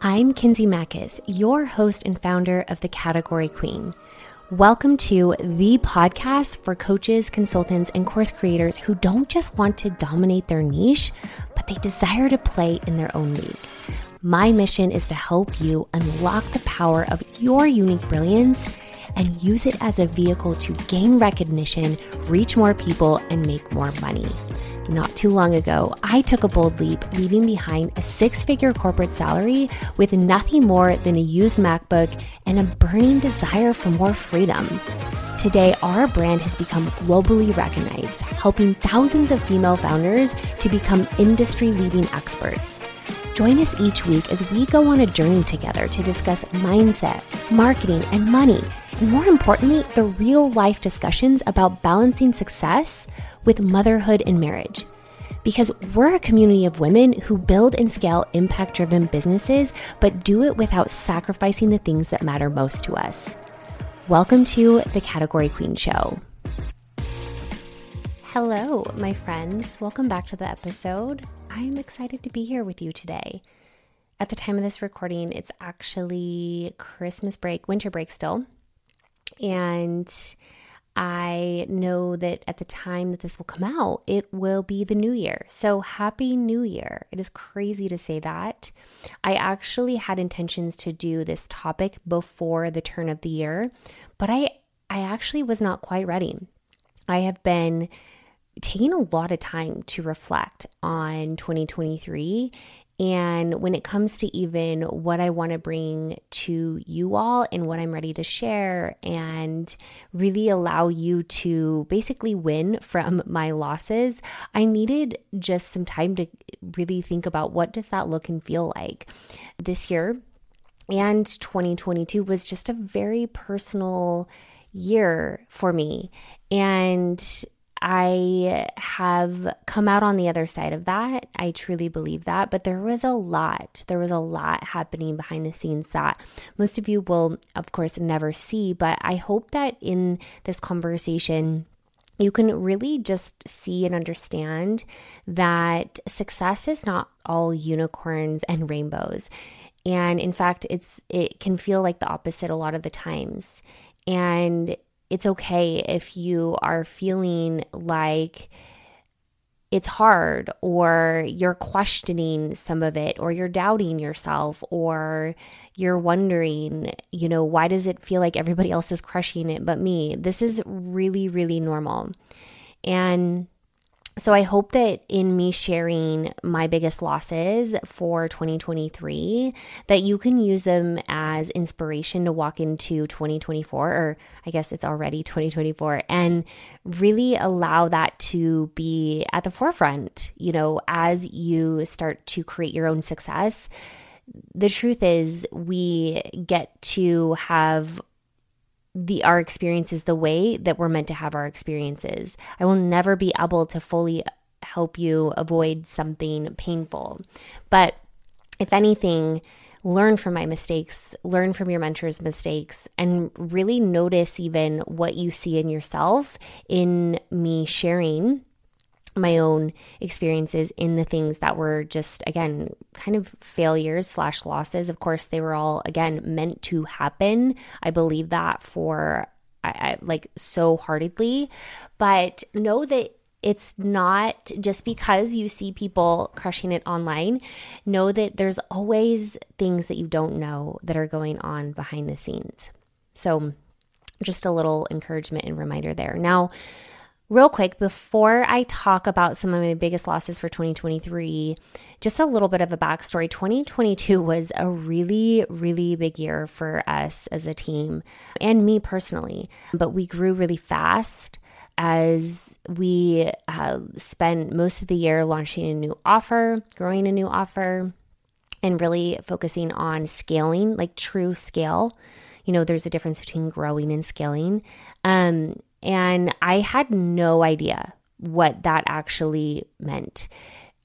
I'm Kinsey Machos, your host and founder of the Category Queen. Welcome to the podcast for coaches, consultants, and course creators who don't just want to dominate their niche, but they desire to play in their own league. My mission is to help you unlock the power of your unique brilliance and use it as a vehicle to gain recognition, reach more people, and make more money. Not too long ago, I took a bold leap, leaving behind a six figure corporate salary with nothing more than a used MacBook and a burning desire for more freedom. Today, our brand has become globally recognized, helping thousands of female founders to become industry leading experts. Join us each week as we go on a journey together to discuss mindset, marketing, and money, and more importantly, the real life discussions about balancing success with motherhood and marriage. Because we're a community of women who build and scale impact driven businesses, but do it without sacrificing the things that matter most to us. Welcome to the Category Queen Show. Hello, my friends. Welcome back to the episode. I'm excited to be here with you today. At the time of this recording, it's actually Christmas break, winter break still. And I know that at the time that this will come out, it will be the new year. So, happy new year. It is crazy to say that. I actually had intentions to do this topic before the turn of the year, but I I actually was not quite ready. I have been taking a lot of time to reflect on 2023 and when it comes to even what I want to bring to you all and what I'm ready to share, and really allow you to basically win from my losses, I needed just some time to really think about what does that look and feel like. This year and 2022 was just a very personal year for me. And I have come out on the other side of that. I truly believe that. But there was a lot. There was a lot happening behind the scenes that most of you will, of course, never see. But I hope that in this conversation, you can really just see and understand that success is not all unicorns and rainbows. And in fact, it's it can feel like the opposite a lot of the times. And it's okay if you are feeling like it's hard or you're questioning some of it or you're doubting yourself or you're wondering, you know, why does it feel like everybody else is crushing it but me? This is really, really normal. And so I hope that in me sharing my biggest losses for 2023 that you can use them as inspiration to walk into 2024 or I guess it's already 2024 and really allow that to be at the forefront, you know, as you start to create your own success. The truth is we get to have the our experiences the way that we're meant to have our experiences. I will never be able to fully help you avoid something painful. But if anything, learn from my mistakes, learn from your mentor's mistakes, and really notice even what you see in yourself in me sharing my own experiences in the things that were just again kind of failures slash losses of course they were all again meant to happen i believe that for I, I, like so heartedly but know that it's not just because you see people crushing it online. Know that there's always things that you don't know that are going on behind the scenes. So, just a little encouragement and reminder there. Now, Real quick, before I talk about some of my biggest losses for 2023, just a little bit of a backstory. 2022 was a really, really big year for us as a team and me personally, but we grew really fast as we uh, spent most of the year launching a new offer, growing a new offer, and really focusing on scaling, like true scale. You know, there's a difference between growing and scaling. Um, and I had no idea what that actually meant.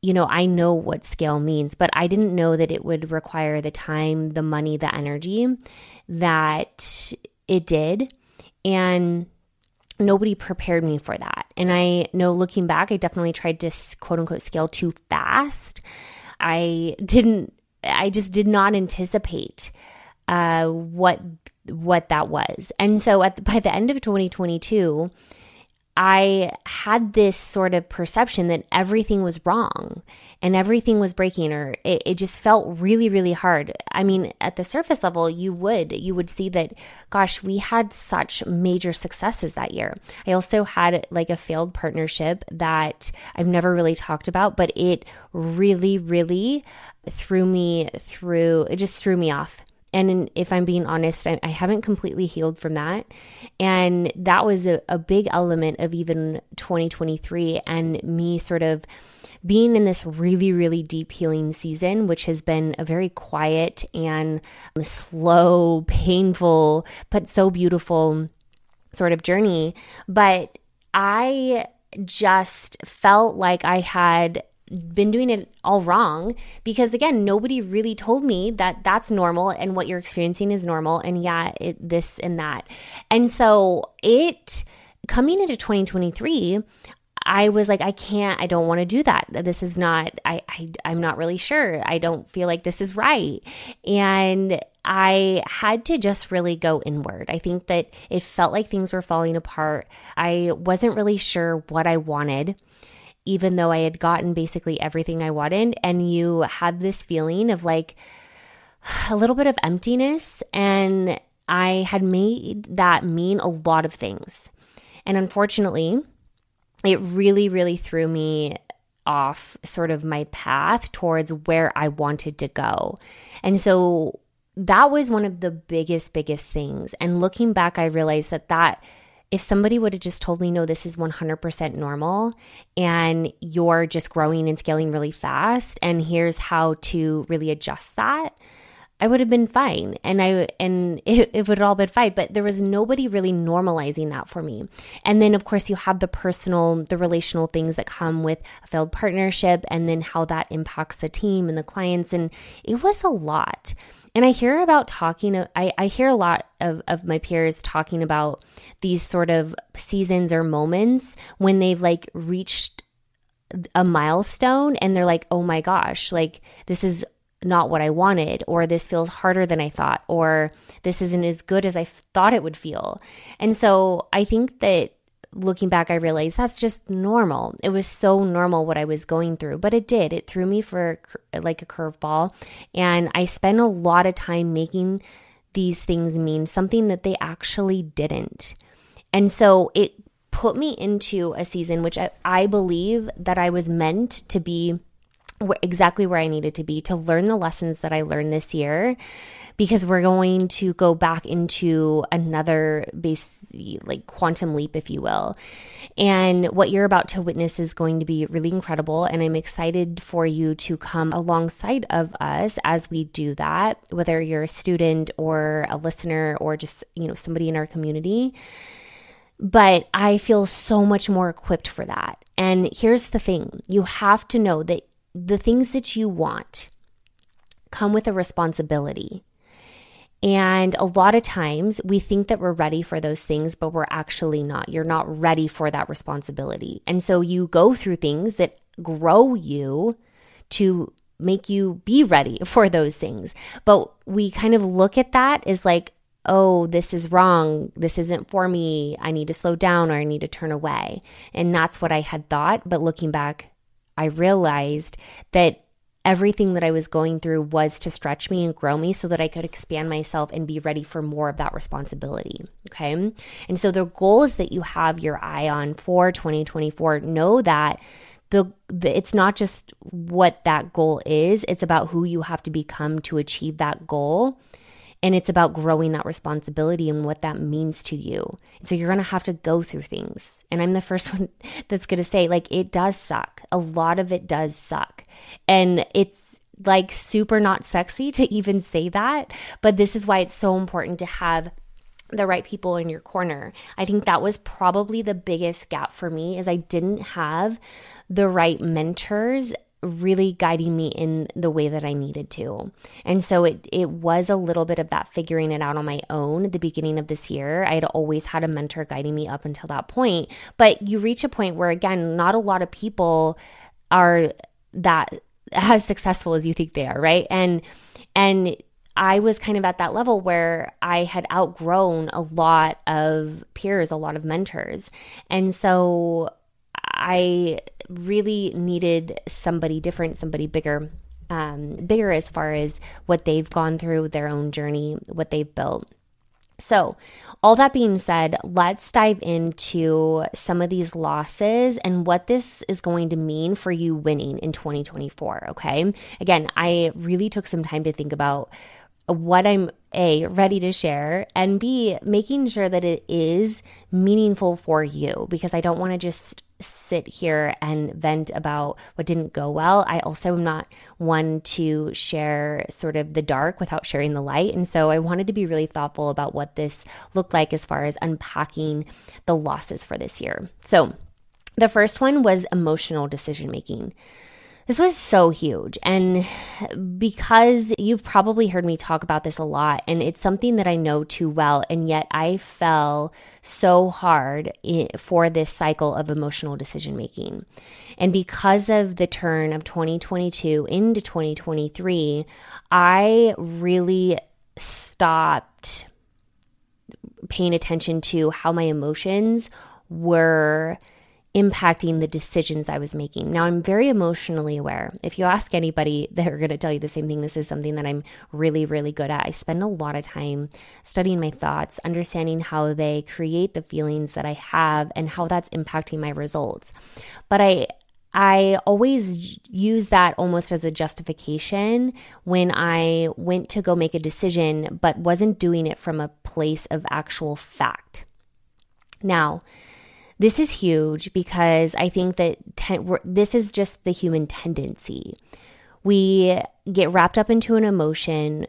You know, I know what scale means, but I didn't know that it would require the time, the money, the energy that it did. And nobody prepared me for that. And I know looking back, I definitely tried to quote unquote scale too fast. I didn't I just did not anticipate uh, what what that was. And so at the, by the end of 2022, I had this sort of perception that everything was wrong and everything was breaking or it, it, just felt really really hard. I mean at the surface level you would you would see that gosh we had such major successes that year. I also had like a failed partnership that i've never really talked about but it really really threw me through it just threw me off and in, if I'm being honest, I, I, haven't completely healed from that. And that was a, a big element of even 2023 and me sort of being in this really, really deep healing season, which has been a very quiet and slow, painful, but so beautiful sort of journey. But I just felt like I had been doing it all wrong because again nobody really told me that that's normal and what you're experiencing is normal and yeah it, this and that and so it coming into 2023 I was like, I can't, I don't want to do that. This is not, I, I, I'm not really sure. I don't feel like this is right. And I had to just really go inward. I think that it felt like things were falling apart. I wasn't really sure what I wanted even though I had gotten basically everything I wanted. And you had this feeling of like a little bit of emptiness. And I had made that mean a lot of things. And unfortunately, it really, really threw me off sort of my path towards where I wanted to go. And so that was one of the biggest, biggest things. And looking back, I realized that that if somebody would have just told me, no, this is 100% normal and you're just growing and scaling really fast, and here's how to really adjust that, I would have been fine. And I and it, it would have all been fine. But there was nobody really normalizing that for me. And then of course you have the personal, the relational things that come with a failed partnership and then how that impacts the team and the clients. And it was a lot. And I hear about talking, I, I hear a lot of, of my peers talking about these sort of seasons or moments when they've like reached a milestone and they're like, oh my gosh, like this is not what I wanted, or this feels harder than I thought, or this isn't as good as I thought it would feel. And so I think that looking back, I realized that's just normal. It was so normal what I was going through, but it did. It threw me for like a curveball. And I spent a lot of time making these things mean something that they actually didn't. And so it put me into a season which I, I believe that I was meant to be exactly where I needed to be to learn the lessons that I learned this year because we're going to go back into another base like quantum leap if you will. And what you're about to witness is going to be really incredible and I'm excited for you to come alongside of us as we do that whether you're a student or a listener or just, you know, somebody in our community but I feel so much more equipped for that. And here's the thing you have to know that the things that you want come with a responsibility. And a lot of times we think that we're ready for those things, but we're actually not. You're not ready for that responsibility. And so you go through things that grow you to make you be ready for those things. But we kind of look at that as like, oh, this is wrong. This isn't for me. I need to slow down or I need to turn away. And that's what I had thought. But looking back, I realized that everything that I was going through was to stretch me and grow me so that I could expand myself and be ready for more of that responsibility. Okay. And so the goals that you have your eye on for 2024, know that. The, the, it's not just what that goal is it's about who you have to become to achieve that goal and it's about growing that responsibility and what that means to you. so you're going to have to go through things. And I'm the first one that's going to say, like, it does suck. A lot of it does suck. And it's like super not sexy to even say that. But this is why it's so important to have the right people in your corner. I think that was probably the biggest gap for me is I didn't have the right mentors really guiding me in the way that I needed to. And so it it was a little bit of that figuring it out on my own at the beginning of this year. I had always had a mentor guiding me up until that point, but you reach a point where again, not a lot of people are that as successful as you think they are, right? And and I was kind of at that level where I had outgrown a lot of peers, a lot of mentors. And so I really needed somebody different, somebody bigger, um, bigger as far as what they've gone through, their own journey, what they've built. So, all that being said, let's dive into some of these losses and what this is going to mean for you winning in 2024. Okay. Again, I really took some time to think about what I'm A, ready to share, and B, making sure that it is meaningful for you because I don't want to just sit here and vent about what didn't go well. I also am not one to share sort of the dark without sharing the light. And so I wanted to be really thoughtful about what this looked like as far as unpacking the losses for this year. So the first one was emotional decision making. This was so huge. And because you've probably heard me talk about this a lot, and it's something that I know too well, and yet I fell so hard for this cycle of emotional decision making. And because of the turn of 2022 into 2023, I really stopped paying attention to how my emotions were impacting the decisions I was making. Now, I'm very emotionally aware. If you ask anybody, they're going to tell you the same thing. This is something that I'm really, really good at. I spend a lot of time studying my thoughts, understanding how they create the feelings that I have and how that's impacting my results. But I, I always use that almost as a justification when I went to go make a decision, but wasn't doing it from a place of actual fact. Now, this is huge because I think that ten, this is just the human tendency. We get wrapped up into an emotion,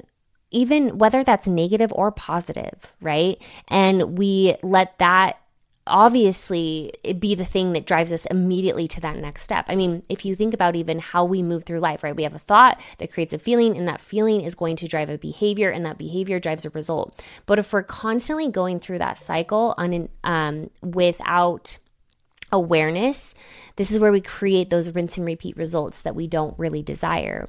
even whether that's negative or positive, right? And we let that obviously be the thing that drives us immediately to that next step. I mean, if you think about even how we move through life, right? We have a thought that creates a feeling, and that feeling is going to drive a behavior, and that behavior drives a result. But if we're constantly going through that cycle on um, without awareness, this is where we create those rinse and repeat results that we don't really desire.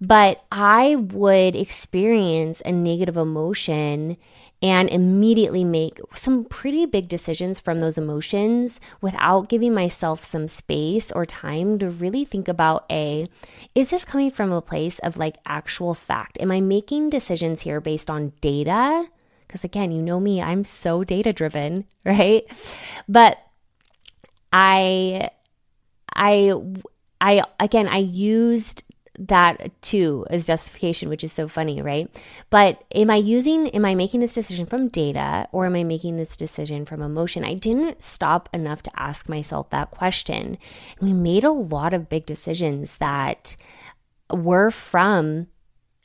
But I would experience a negative emotion and immediately make some pretty big decisions from those emotions without giving myself some space or time to really think about a is this coming from a place of like actual fact? Am I making decisions here based on data? Because again, you know me, I'm so data driven, right? But I I I again I used that too is justification, which is so funny, right? But am I using, am I making this decision from data or am I making this decision from emotion? I didn't stop enough to ask myself that question. And we made a lot of big decisions that were from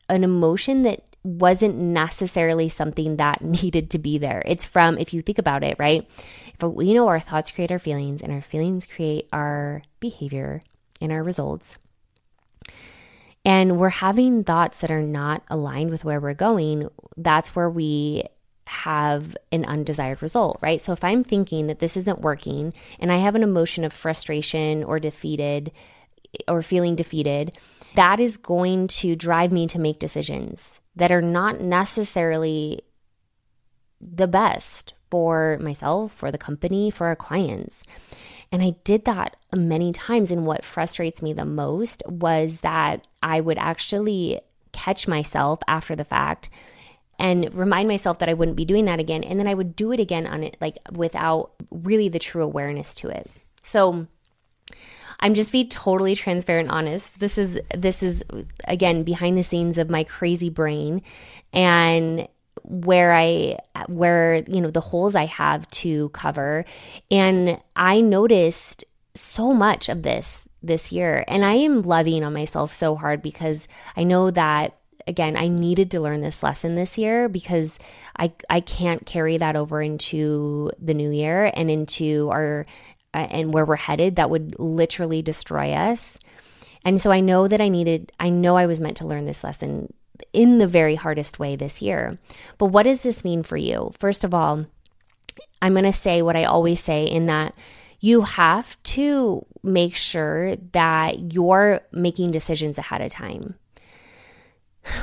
an emotion that wasn't necessarily something that needed to be there. It's from, if you think about it, right? If we know our thoughts create our feelings and our feelings create our behavior and our results and we're having thoughts that are not aligned with where we're going, that's where we have an undesired result, right? So if I'm thinking that this isn't working and I have an emotion of frustration or defeated or feeling defeated, that is going to drive me to make decisions that are not necessarily the best for myself, for the company, for our clients. And I did that many times. And what frustrates me the most was that I would actually catch myself after the fact and remind myself that I wouldn't be doing that again. And then I would do it again on it, like without really the true awareness to it. So, I'm just be totally transparent honest. This is this is again behind the scenes of my crazy brain and where I where you know the holes I have to cover and I noticed so much of this this year and I am loving on myself so hard because I know that again I needed to learn this lesson this year because I I can't carry that over into the new year and into our uh, and where we're headed that would literally destroy us. And so I know that I needed I know I was meant to learn this lesson in the very hardest way this year. But what does this mean for you? First of all, I'm going to say what I always say in that you have to make sure that you're making decisions ahead of time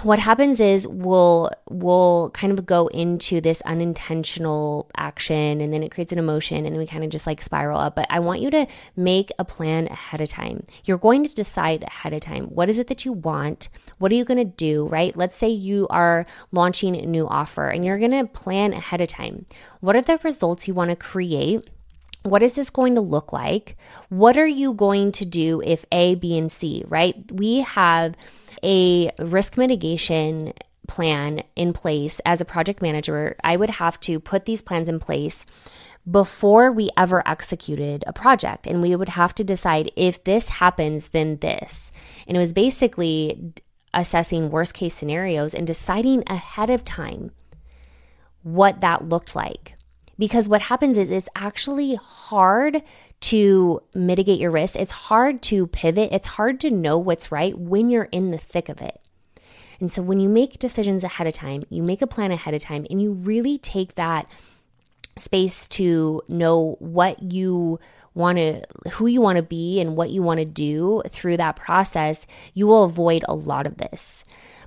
what happens is we'll we'll kind of go into this unintentional action and then it creates an emotion and then we kind of just like spiral up. But i want you to make a plan ahead of time. You're going to decide ahead of time. What is it that you want? What are you going to do right? Let's say you are launching a new offer and you're going to plan ahead of time. What are the results you want to create what is this going to look like? What are you going to do if A, B, and C, right? We have a risk mitigation plan in place as a project manager, I would have to put these plans in place before we ever executed a project. And we would have to decide if this happens, then this. And it was basically assessing worst case scenarios and deciding ahead of time what that looked like. Because what happens is it's actually hard to mitigate your risk. It's hard to pivot. It's hard to know what's right when you're in the thick of it. And so when you make decisions ahead of time, you make a plan ahead of time, and you really take that space to know what you want to who you want to be and what you want to do through that process, you will avoid a lot of this.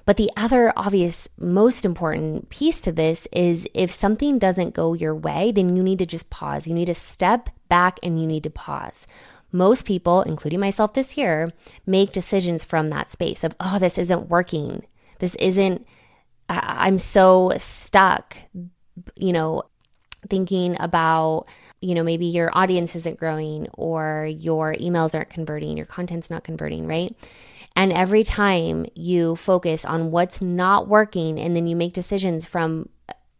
But the other obvious, most important piece to this is if something doesn't go your way, then you need to just pause. You need to step back and you need to pause. Most people, including myself this year, make decisions from that space of, oh, this isn't working. This isn't, I'm so stuck, you know, thinking about you know maybe your audience isn't growing or your emails aren't converting your content's not converting right and every time you focus on what's not working and then you make decisions from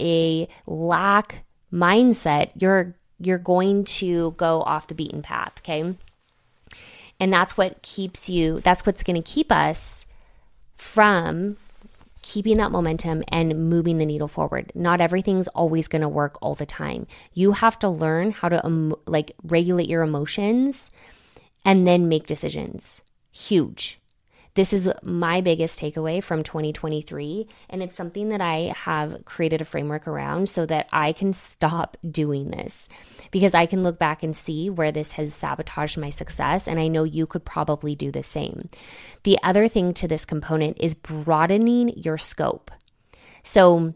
a lack mindset, you're you're going to go off the beaten path, okay? And that's what keeps you that's what's going to keep us from keeping that momentum and moving the needle forward. Not everything's always going to work all the time. You have to learn how to um, like regulate your emotions and then make decisions. Huge. This is my biggest takeaway from 2023. And it's something that I have created a framework around so that I can stop doing this because I can look back and see where this has sabotaged my success. And I know you could probably do the same. The other thing to this component is broadening your scope. So,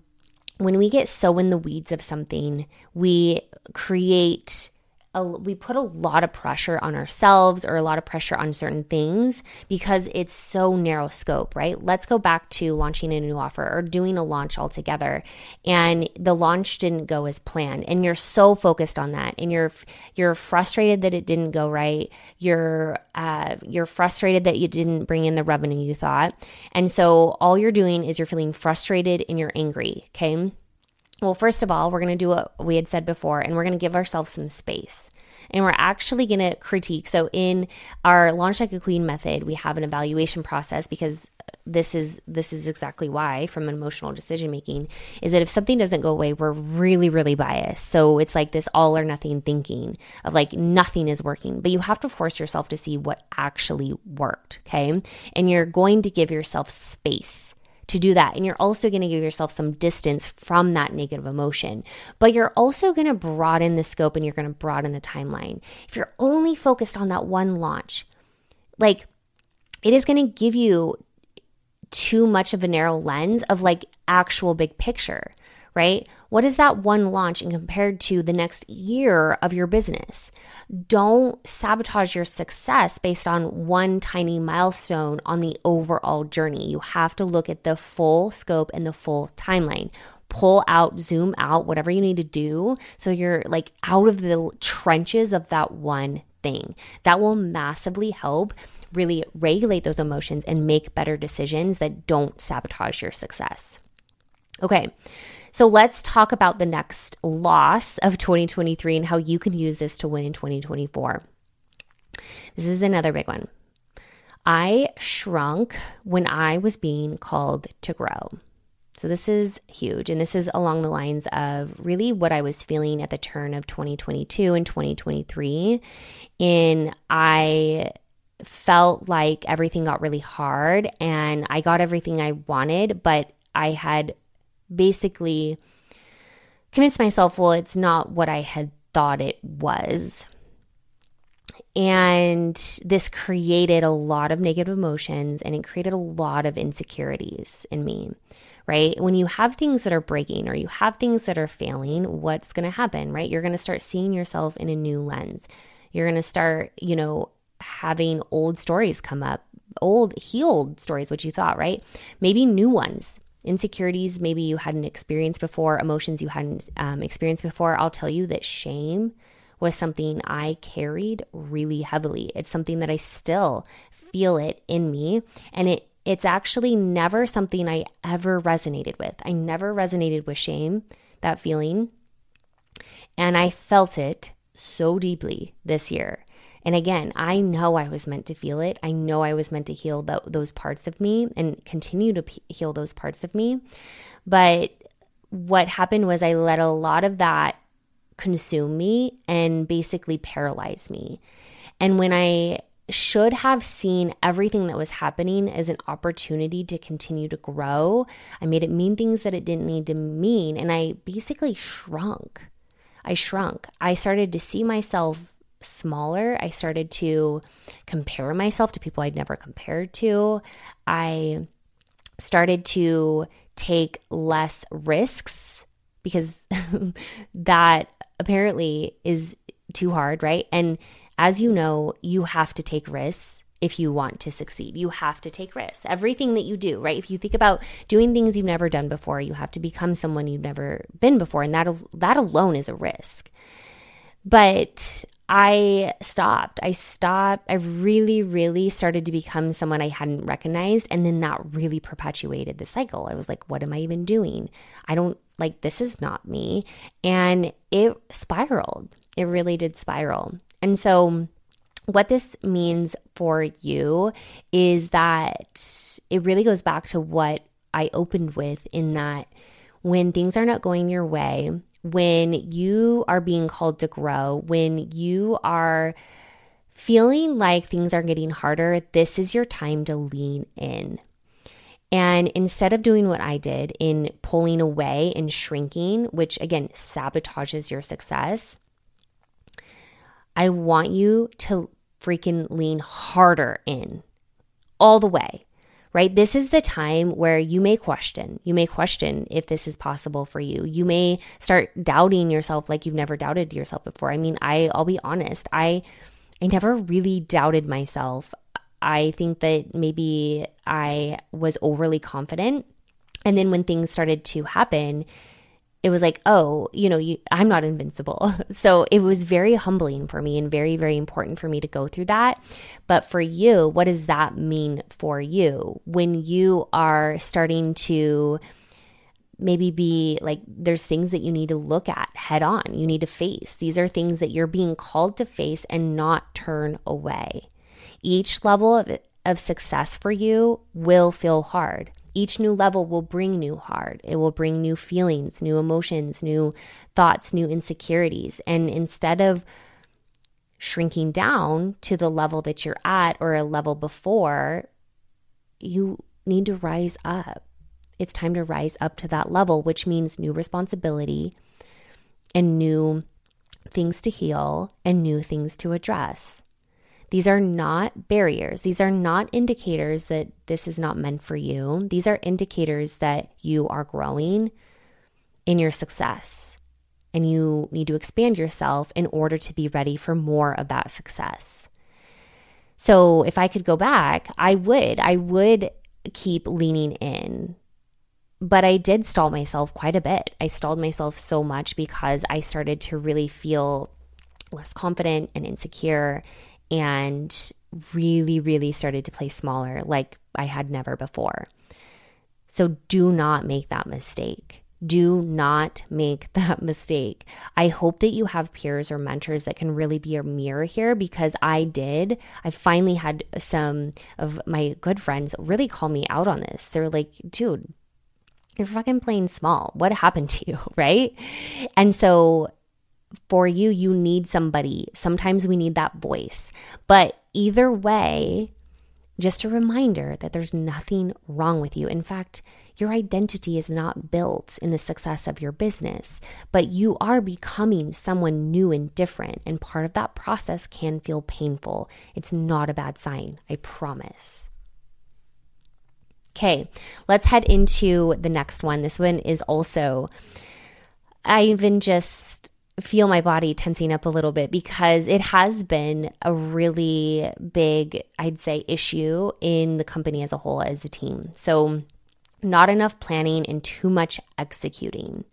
when we get so in the weeds of something, we create a, we put a lot of pressure on ourselves or a lot of pressure on certain things because it's so narrow scope, right? Let's go back to launching a new offer or doing a launch altogether and the launch didn't go as planned and you're so focused on that and you're you're frustrated that it didn't go right. You're uh, you're frustrated that you didn't bring in the revenue you thought. And so all you're doing is you're feeling frustrated and you're angry, okay? Well, first of all, we're going to do what we had said before, and we're going to give ourselves some space. And we're actually going to critique. So, in our Launch Like a Queen method, we have an evaluation process because this is this is exactly why from emotional decision making is that if something doesn't go away we're really really biased so it's like this all or nothing thinking of like nothing is working but you have to force yourself to see what actually worked okay and you're going to give yourself space to do that. And you're also going to give yourself some distance from that negative emotion. But you're also going to broaden the scope and you're going to broaden the timeline. If you're only focused on that one launch, like it is going to give you too much of a narrow lens of like actual big picture right? What is that one launch and compared to the next year of your business? Don't sabotage your success based on one tiny milestone on the overall journey. You have to look at the full scope and the full timeline. Pull out, zoom out, whatever you need to do so you're like out of the trenches of that one thing. That will massively help really regulate those emotions and make better decisions that don't sabotage your success. Okay, so let's talk about the next loss of 2023 and how you can use this to win in 2024. This is another big one. I shrunk when I was being called to grow. So, this is huge. And this is along the lines of really what I was feeling at the turn of 2022 and 2023. In I felt like everything got really hard and I got everything I wanted, but I had basically convinced myself, well, it's not what I had thought it was. and this created a lot of negative emotions and it created a lot of insecurities in me right? When you have things that are breaking or you have things that are failing, what's going to happen, right? You're going to start seeing yourself in a new lens. You're going to start, you know, having old stories come up, old healed stories, what you thought, right? Maybe new ones. Insecurities, maybe you hadn't experienced before, emotions you hadn't um, experienced before. I'll tell you that shame was something I carried really heavily. It's something that I still feel it in me, and it it's actually never something I ever resonated with. I never resonated with shame, that feeling. And I felt it so deeply this year. And again, I know I was meant to feel it. I know I was meant to heal th- those parts of me and continue to p- heal those parts of me. But what happened was I let a lot of that consume me and basically paralyze me. And when I should have seen everything that was happening as an opportunity to continue to grow. I made it mean things that it didn't need to mean. And I basically shrunk. I shrunk. I started to see myself smaller. I started to compare myself to people I'd never compared to. I started to take less risks because that apparently is too hard, right? And as you know, you have to take risks if you want to succeed. You have to take risks. Everything that you do, right? If you think about doing things you've never done before, you have to become someone you've never been before, and that that alone is a risk. But I stopped. I stopped. I really, really started to become someone I hadn't recognized. And then that really perpetuated the cycle. I was like, what am I even doing? I don't like this is not me. And it spiraled. It really did spiral. And so, what this means for you is that it really goes back to what I opened with in that when things are not going your way, when you are being called to grow, when you are feeling like things are getting harder, this is your time to lean in. And instead of doing what I did in pulling away and shrinking, which again sabotages your success, I want you to freaking lean harder in all the way, right? This is the time where you may question. You may question if this is possible for you. You may start doubting yourself like you've never doubted yourself before. I mean, I I'll be honest. I I never really doubted myself. I think that maybe I was overly confident. And then when things started to happen, it was like, oh, you know, you, I'm not invincible. So it was very humbling for me and very, very important for me to go through that. But for you, what does that mean for you when you are starting to maybe be like, there's things that you need to look at head on, you need to face? These are things that you're being called to face and not turn away. Each level of, of success for you will feel hard each new level will bring new hard. It will bring new feelings, new emotions, new thoughts, new insecurities. And instead of shrinking down to the level that you're at or a level before, you need to rise up. It's time to rise up to that level, which means new responsibility and new things to heal and new things to address. These are not barriers. These are not indicators that this is not meant for you. These are indicators that you are growing in your success and you need to expand yourself in order to be ready for more of that success. So, if I could go back, I would. I would keep leaning in. But I did stall myself quite a bit. I stalled myself so much because I started to really feel less confident and insecure and really, really started to play smaller like I had never before. So do not make that mistake. Do not make that mistake. I hope that you have peers or mentors that can really be a mirror here because I did. I finally had some of my good friends really call me out on this. They're like, dude, you're fucking playing small. What happened to you? Right. And so for you, you need somebody. Sometimes we need that voice. But either way, Just a reminder that there's nothing wrong with you. In fact, your identity is not built in the success of your business, but you are becoming someone new and different. And part of that process can feel painful. It's not a bad sign, I promise. Okay, let's head into the next one. This one is also, I even just feel my body tensing up a little bit because it has been a really big, I'd say, issue in the company as a whole, as a team. So, not enough planning and too much executing.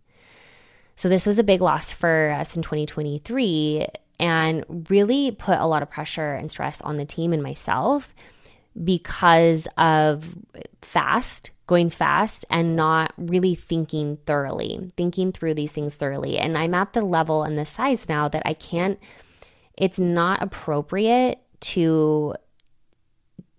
So, this was a big loss for us in 2023 and really put a lot of pressure and stress on the team and myself because of fast, going fast, and not really thinking thoroughly, thinking through these things thoroughly. And I'm at the level and the size now that I can't, it's not appropriate to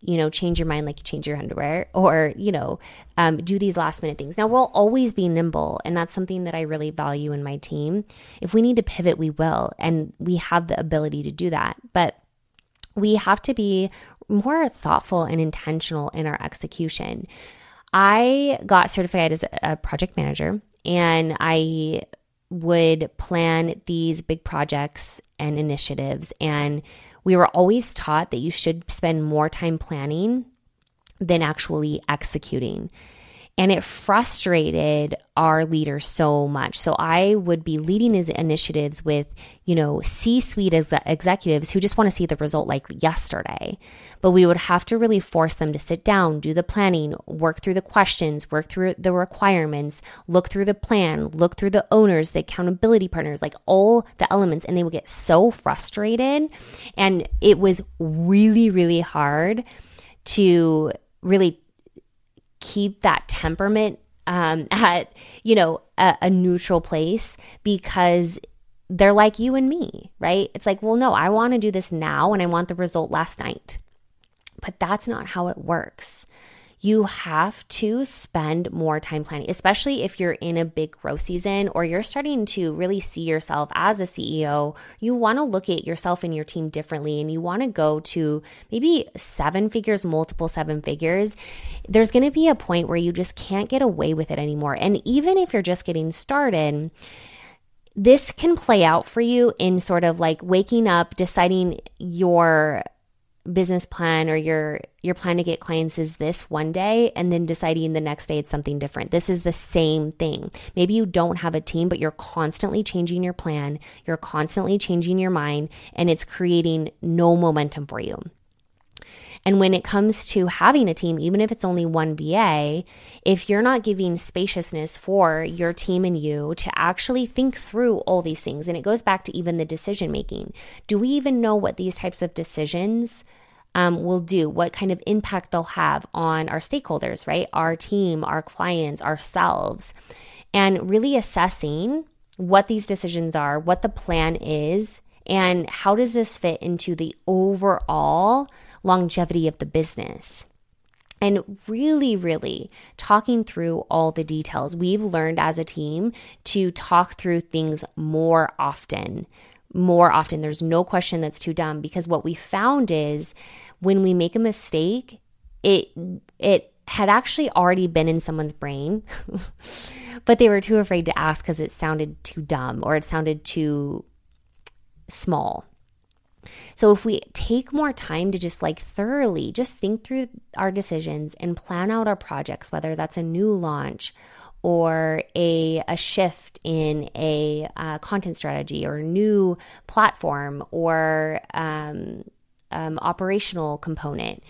you know, change your mind like you change your underwear or, you know, um, do these last minute things. Now, we'll always be nimble, and that's something that I really value in my team. If we need to pivot, we will, and we have the ability to do that. But we have to be more thoughtful and intentional in our execution. I got certified as a project manager and I would plan these big projects and initiatives. And we were always taught that you should spend more time planning than actually executing. And it frustrated our leaders so much. So I would be leading these initiatives with, you know, C suite ex- executives who just want to see the result like yesterday. But we would have to really force them to sit down, do the planning, work through the questions, work through the requirements, look through the plan, look through the owners, the accountability partners, like all the elements. And they would get so frustrated. And it was really, really hard to really keep that temperament um, at you know a, a neutral place because they're like you and me, right? It's like, well, no, I want to do this now and I want the result last night. But that's not how it works you have to spend more time planning, especially if you're in a big growth season or you're starting to really see yourself as a CEO. You want to look at yourself and your team differently and you want to go to maybe seven figures, multiple seven figures. There's going to be a point where you just can't get away with it anymore. And even if you're just getting started, this can play out for you in sort of like waking up, deciding your business plan or your your plan to get clients is this one day and then deciding the next day it's something different. This is the same thing. Maybe you don't have a team but you're constantly changing your plan, you're constantly changing your mind and it's creating no momentum for you. And when it comes to having a team, even if it's only one VA, if you're not giving spaciousness for your team and you to actually think through all these things, and it goes back to even the decision making. Do we even know what these types of decisions um, will do, what kind of impact they'll have on our stakeholders, right? Our team, our clients, ourselves, and really assessing what these decisions are, what the plan is, and how does this fit into the overall longevity of the business. And really, really talking through all the details. We've learned as a team to talk through things more often. More often. There's no question that's too dumb because what we found is when we make a mistake, it it had actually already been in someone's brain, but they were too afraid to ask because it sounded too dumb or it sounded too small. So if we take more time to just like thoroughly just think through our decisions and plan out our projects, whether that's a new launch or a, a shift in a uh, content strategy or new platform or um, um, operational component,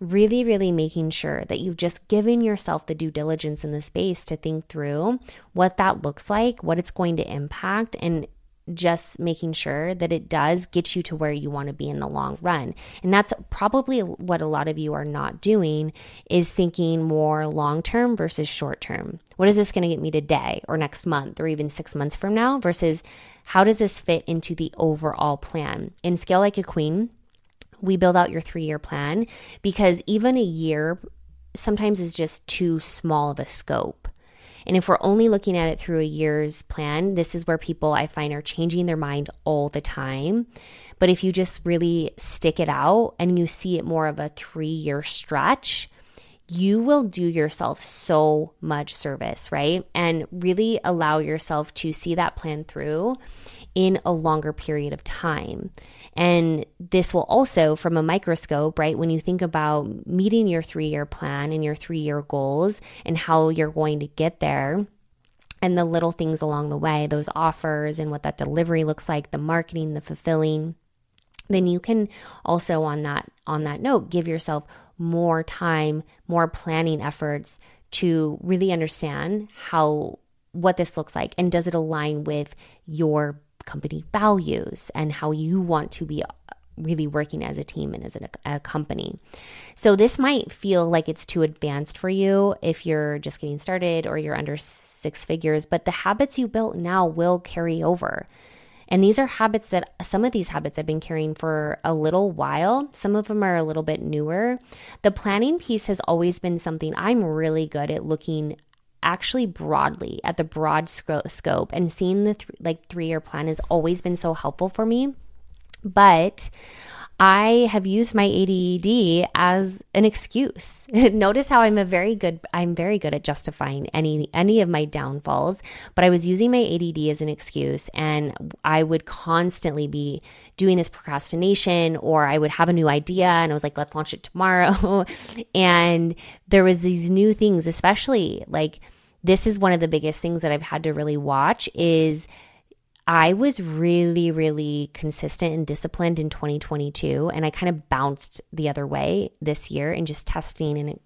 really, really making sure that you've just given yourself the due diligence in the space to think through what that looks like, what it's going to impact, and just making sure that it does get you to where you want to be in the long run. And that's probably what a lot of you are not doing is thinking more long term versus short term. What is this going to get me today or next month or even 6 months from now versus how does this fit into the overall plan? In Scale Like a Queen, we build out your 3-year plan because even a year sometimes is just too small of a scope And if we're only looking at it through a year's plan, this is where people I find are changing their mind all the time. But if you just really stick it out and you see it more of a three year stretch, you will do yourself so much service, right? And really allow yourself to see that plan through in a longer period of time. And this will also, from a microscope, right, when you think about meeting your three year plan and your three year goals and how you're going to get there and the little things along the way, those offers and what that delivery looks like, the marketing, the fulfilling, then you can also on that on that note give yourself more time, more planning efforts to really understand how what this looks like and does it align with your company values and how you want to be uh, really working as a team and as a, a, company. So, this might feel like it's too advanced for you if you're just getting started or you're under six figures, but the habits you built now will carry over. And these are habits that some of these habits I've been carrying for a little while. Some of them are a little bit newer. The planning piece has always been something I'm really good at looking actually broadly at the broad scope and seeing the th- like 3 year plan has always been so helpful for me. But I have used my ADD as an excuse. Notice how I'm a very good I'm very good at justifying any any of my downfalls, but I was using my ADD as an excuse and I would constantly be doing this procrastination or I would have a new idea and I was like let's launch it tomorrow. and there was these new things especially like this is one of the biggest things that I've had to really watch is I was really, really consistent and disciplined in 2022. And I kind of bounced the other way this year and just testing and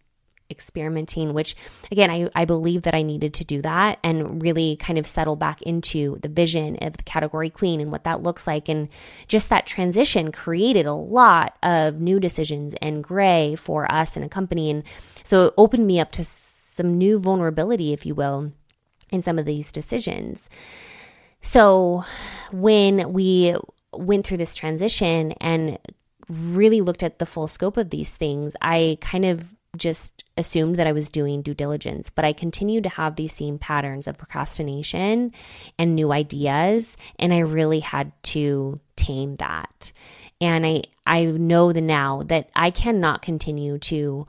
experimenting, which again, I, I believe that I needed to do that and really kind of settle back into the vision of the category queen and what that looks like. And just that transition created a lot of new decisions and gray for us and a company. And so it opened me up to some new vulnerability, if you will, in some of these decisions. So when we went through this transition and really looked at the full scope of these things, I kind of just assumed that I was doing due diligence, but I continued to have these same patterns of procrastination and new ideas, and I really had to tame that. And I I know the now that I cannot continue to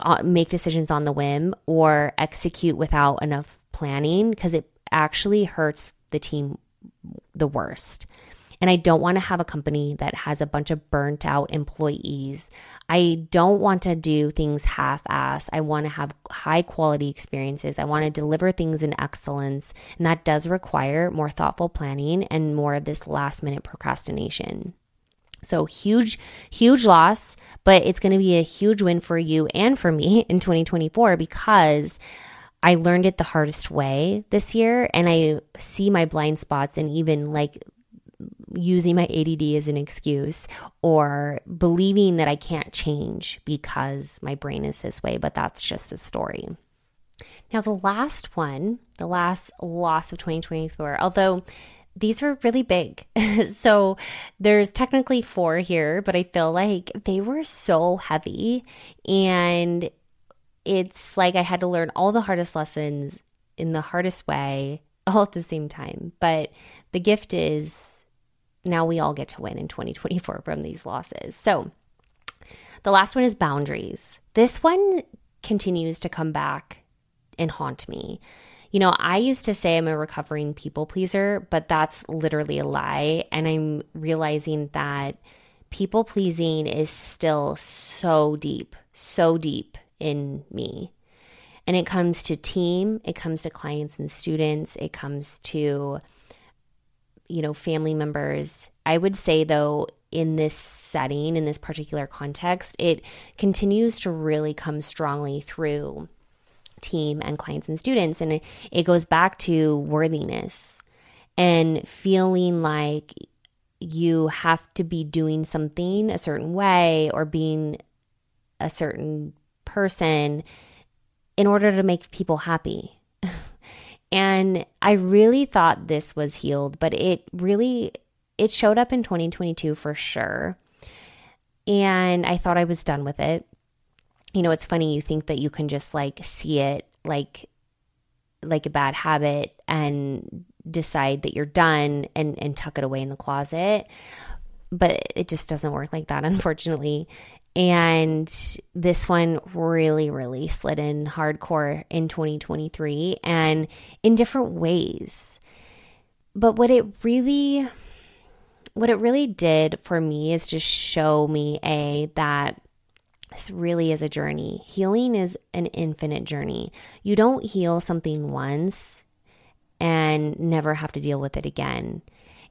uh, make decisions on the whim or execute without enough planning because it actually hurts the team the worst. And I don't want to have a company that has a bunch of burnt out employees. I don't want to do things half ass. I want to have high quality experiences. I want to deliver things in excellence. And that does require more thoughtful planning and more of this last minute procrastination. So huge, huge loss, but it's going to be a huge win for you and for me in 2024 because I learned it the hardest way this year and I see my blind spots and even like using my ADD as an excuse or believing that I can't change because my brain is this way, but that's just a story. Now, the last one, the last loss of 2024, although these were really big. so there's technically four here, but I feel like they were so heavy. And it's like I had to learn all the hardest lessons in the hardest way all at the same time. But the gift is now we all get to win in 2024 from these losses. So the last one is boundaries. This one continues to come back and haunt me. You know, I used to say I'm a recovering people pleaser, but that's literally a lie. And I'm realizing that people pleasing is still so deep, so deep in me. And it comes to team, it comes to clients and students, it comes to, you know, family members. I would say, though, in this setting, in this particular context, it continues to really come strongly through team and clients and students. And it, it goes back to worthiness and feeling like you have to be doing something a certain way or being a certain person in order to make people happy. and I really thought this was healed, but it really it showed up in 2022 for sure. And I thought I was done with it you know, it's funny, you think that you can just like see it like like a bad habit and decide that you're done and and tuck it away in the closet but it just doesn't work like that unfortunately and this one really really slid in hardcore in 2023 and in different ways but what it really what it really did for me is just show me a that this really is a journey. Healing is an infinite journey. You don't heal something once and never have to deal with it again.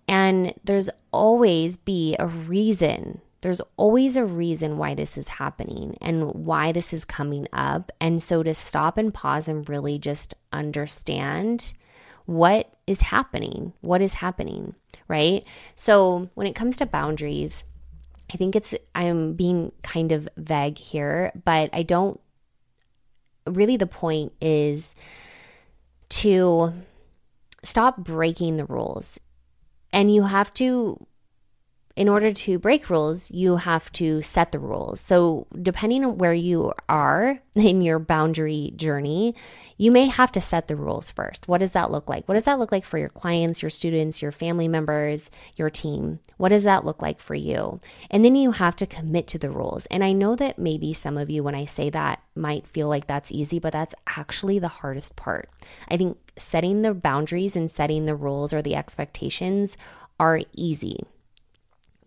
And there's always be a reason. There's always a reason why this is happening and why this is coming up. And so to stop and pause and really just understand what is happening, what is happening, right? So when it comes to boundaries, I think it's, I'm being kind of vague here, but I don't really, the point is to stop breaking the rules. And you have to in order to break rules, you have to set the rules. So, depending on where you are in your boundary journey, you may have to set the rules first. What does that look like? What does that look like for your clients, your students, your family members, your team? What does that look like for you? And then you have to commit to the rules. And I know that maybe some of you, when I say that, might feel like that's easy, but that's actually the hardest part. I think setting the boundaries and setting the rules or the expectations are easy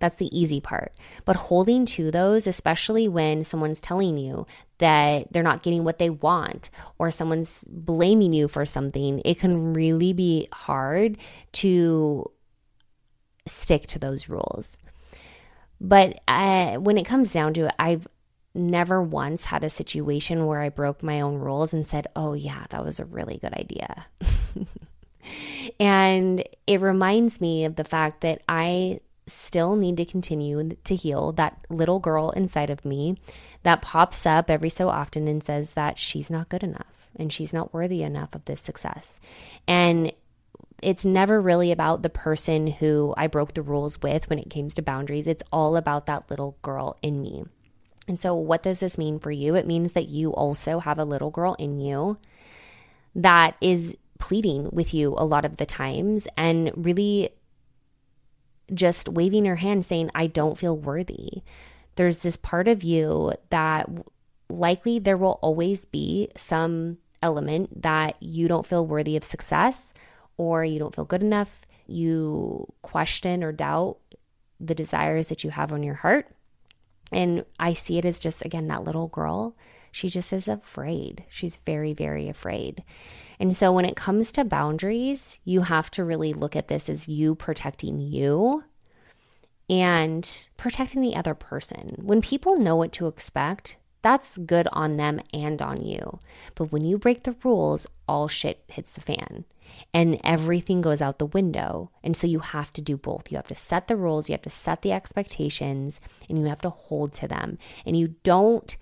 that's the easy part. But holding to those, especially when someone's telling you that they're not getting what they want or someone's blaming you for something, it can really be hard to stick to those rules. But uh, when it comes down to it, I've never once had a situation where I broke my own rules and said, oh, yeah, that was a really good idea. and it reminds me of the fact that I still need to continue to heal that little girl inside of me that pops up every so often and says that she's not good enough and she's not worthy enough of this success. And it's never really about the person who I broke the rules with when it comes to boundaries. It's all about that little girl in me. And so, what does this mean for you? It means that you also have a little girl in you that is pleading with you a lot of the times and really just waving your hand saying, I don't feel worthy. There's this part of you that likely there will always be some element that you don't feel worthy of success or you don't feel good enough. You question or doubt the desires that you have on your heart. And I see it as just, again, that little girl. She just is afraid. She's very, very afraid. And so when it comes to boundaries, you have to really look at this as you protecting you and protecting the other person. When people know what to expect, that's good on them and on you. But when you break the rules, all shit hits the fan and everything goes out the window. And so you have to do both. You have to set the rules, you have to set the expectations, and you have to hold to them. And you don't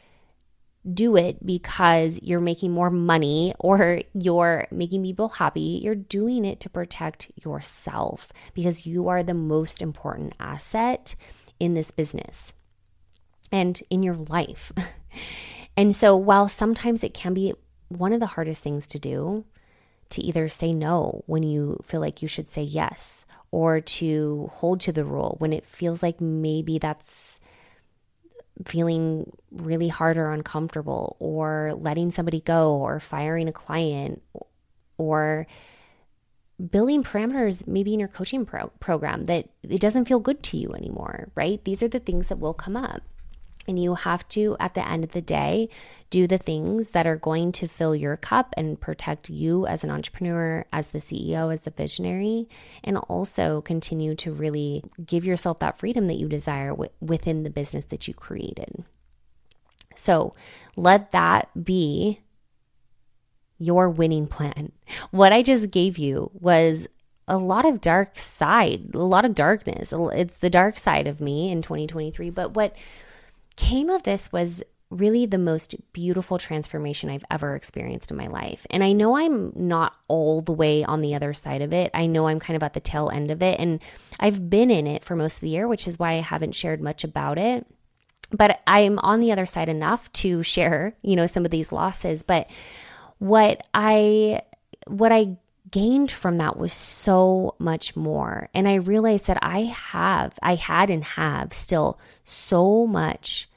do it because you're making more money or you're making people happy. You're doing it to protect yourself because you are the most important asset in this business and in your life. and so, while sometimes it can be one of the hardest things to do, to either say no when you feel like you should say yes, or to hold to the rule when it feels like maybe that's feeling really hard or uncomfortable, or letting somebody go, or firing a client, or building parameters maybe in your coaching pro- program that it doesn't feel good to you anymore, right? These are the things that will come up. And you have to, at the end of the day, do the things that are going to fill your cup and protect you as an entrepreneur, as the CEO, as the visionary, and also continue to really give yourself that freedom that you desire w- within the business that you created. So let that be your winning plan. What I just gave you was a lot of dark side, a lot of darkness. It's the dark side of me in 2023. But what came of this was really the most beautiful transformation I've ever experienced in my life. And I know I'm not all the way on the other side of it. I know I'm kind of at the tail end of it. And I've been in it for most of the year, which is why I haven't shared much about it. But I'm on the other side enough to share, you know, some of these losses. But what I what I gained from that was so much more. And I realized that I have, I had and have still so much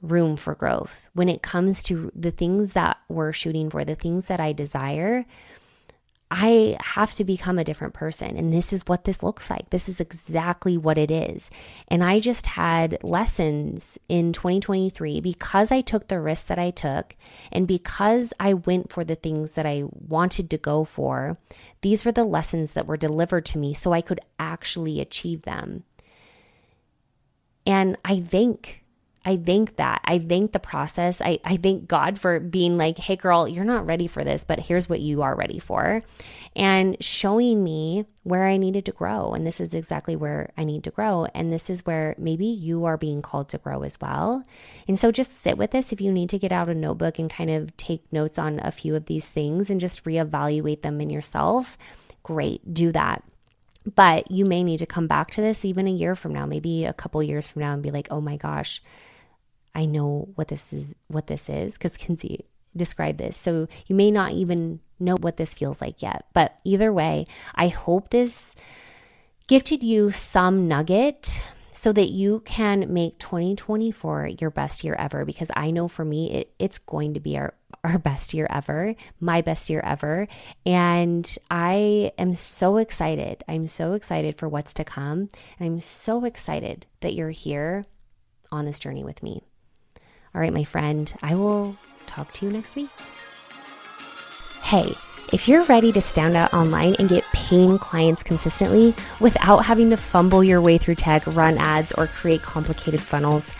room for growth when it comes to the things that we're shooting for, the things that I desire. I have to become a different person. And this is what this looks like. This is exactly what it is. And I just had lessons in 2023 because I took the risks that I took and because I went for the things that I wanted to go for. These were the lessons that were delivered to me so I could actually achieve them. And I think I thank that. I thank the process. I, I thank God for being like, hey, girl, you're not ready for this, but here's what you are ready for. And showing me where I needed to grow. And this is exactly where I need to grow. And this is where maybe you are being called to grow as well. And so just sit with this if you need to get out a notebook and kind of take notes on a few of these things and just reevaluate them in yourself. Great, do that. But you may need to come back to this even a year from now, maybe a couple years from now, and be like, oh my gosh, I know what this is what this is because Kinsey described this. So you may not even know what this feels like yet. But either way, I hope this gifted you some nugget so that you can make 2024 your best year ever because I know for me it, it's going to be our our best year ever, my best year ever. And I am so excited. I'm so excited for what's to come. And I'm so excited that you're here on this journey with me. All right, my friend, I will talk to you next week. Hey, if you're ready to stand out online and get paying clients consistently without having to fumble your way through tech, run ads, or create complicated funnels,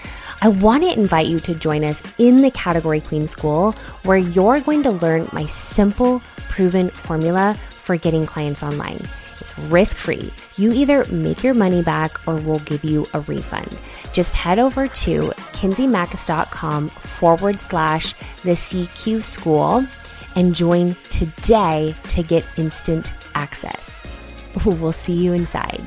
I want to invite you to join us in the Category Queen School, where you're going to learn my simple, proven formula for getting clients online. It's risk free. You either make your money back or we'll give you a refund. Just head over to kinseymachos.com forward slash the CQ school and join today to get instant access. We'll see you inside.